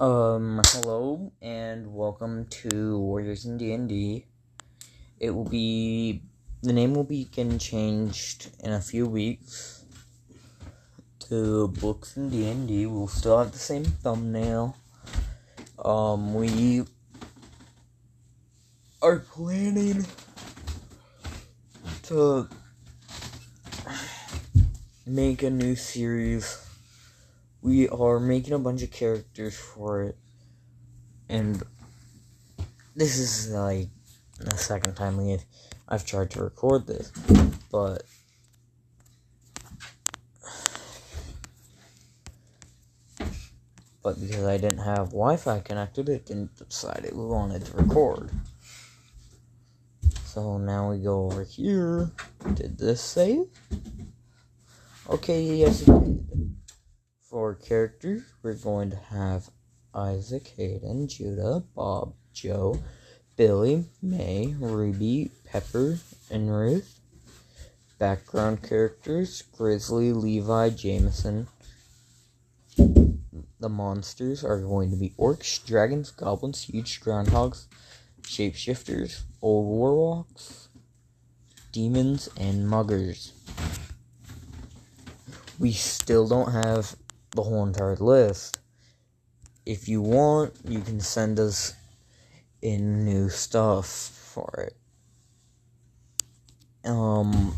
Um, hello and welcome to Warriors in D&D. It will be the name will be getting changed in a few weeks to Books in D&D. We'll still have the same thumbnail. Um, we are planning to make a new series we are making a bunch of characters for it. And this is like the second time we have, I've tried to record this but but because I didn't have Wi-Fi connected it didn't decide it wanted to record. So now we go over here. Did this save? Okay yes it did for characters, we're going to have Isaac, Hayden, Judah, Bob, Joe, Billy, May, Ruby, Pepper, and Ruth. Background characters Grizzly, Levi, Jameson. The monsters are going to be orcs, dragons, goblins, huge groundhogs, shapeshifters, old warlocks, demons, and muggers. We still don't have the whole entire list. If you want, you can send us in new stuff for it. Um,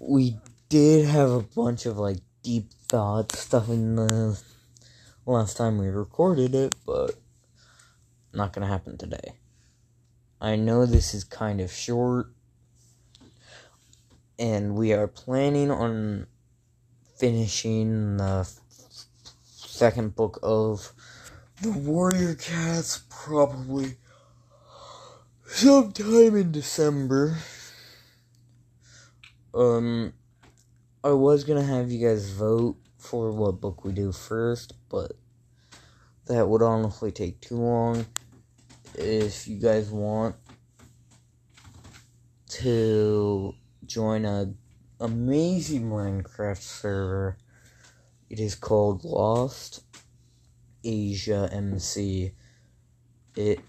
we did have a bunch of like deep thought stuff in the last time we recorded it, but not gonna happen today. I know this is kind of short, and we are planning on finishing the second book of the Warrior Cats probably sometime in December. Um, I was gonna have you guys vote for what book we do first, but that would honestly take too long. If you guys want to join a amazing Minecraft server. It is called Lost Asia MC. It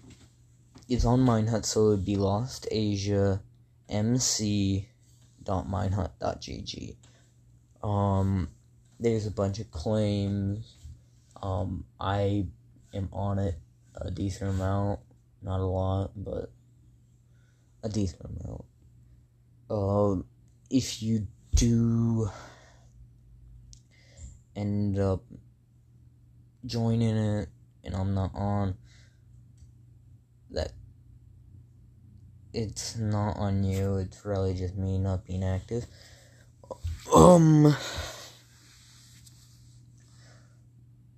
is on Minehut, so it would be Lost Asia MC minehut.gg. Um, there's a bunch of claims. Um, I am on it a decent amount, not a lot, but a decent amount. Um, if you do end up joining it and I'm not on, that it's not on you, it's really just me not being active. Um,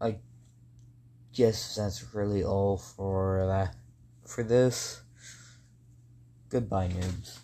I guess that's really all for that, for this. Goodbye, noobs.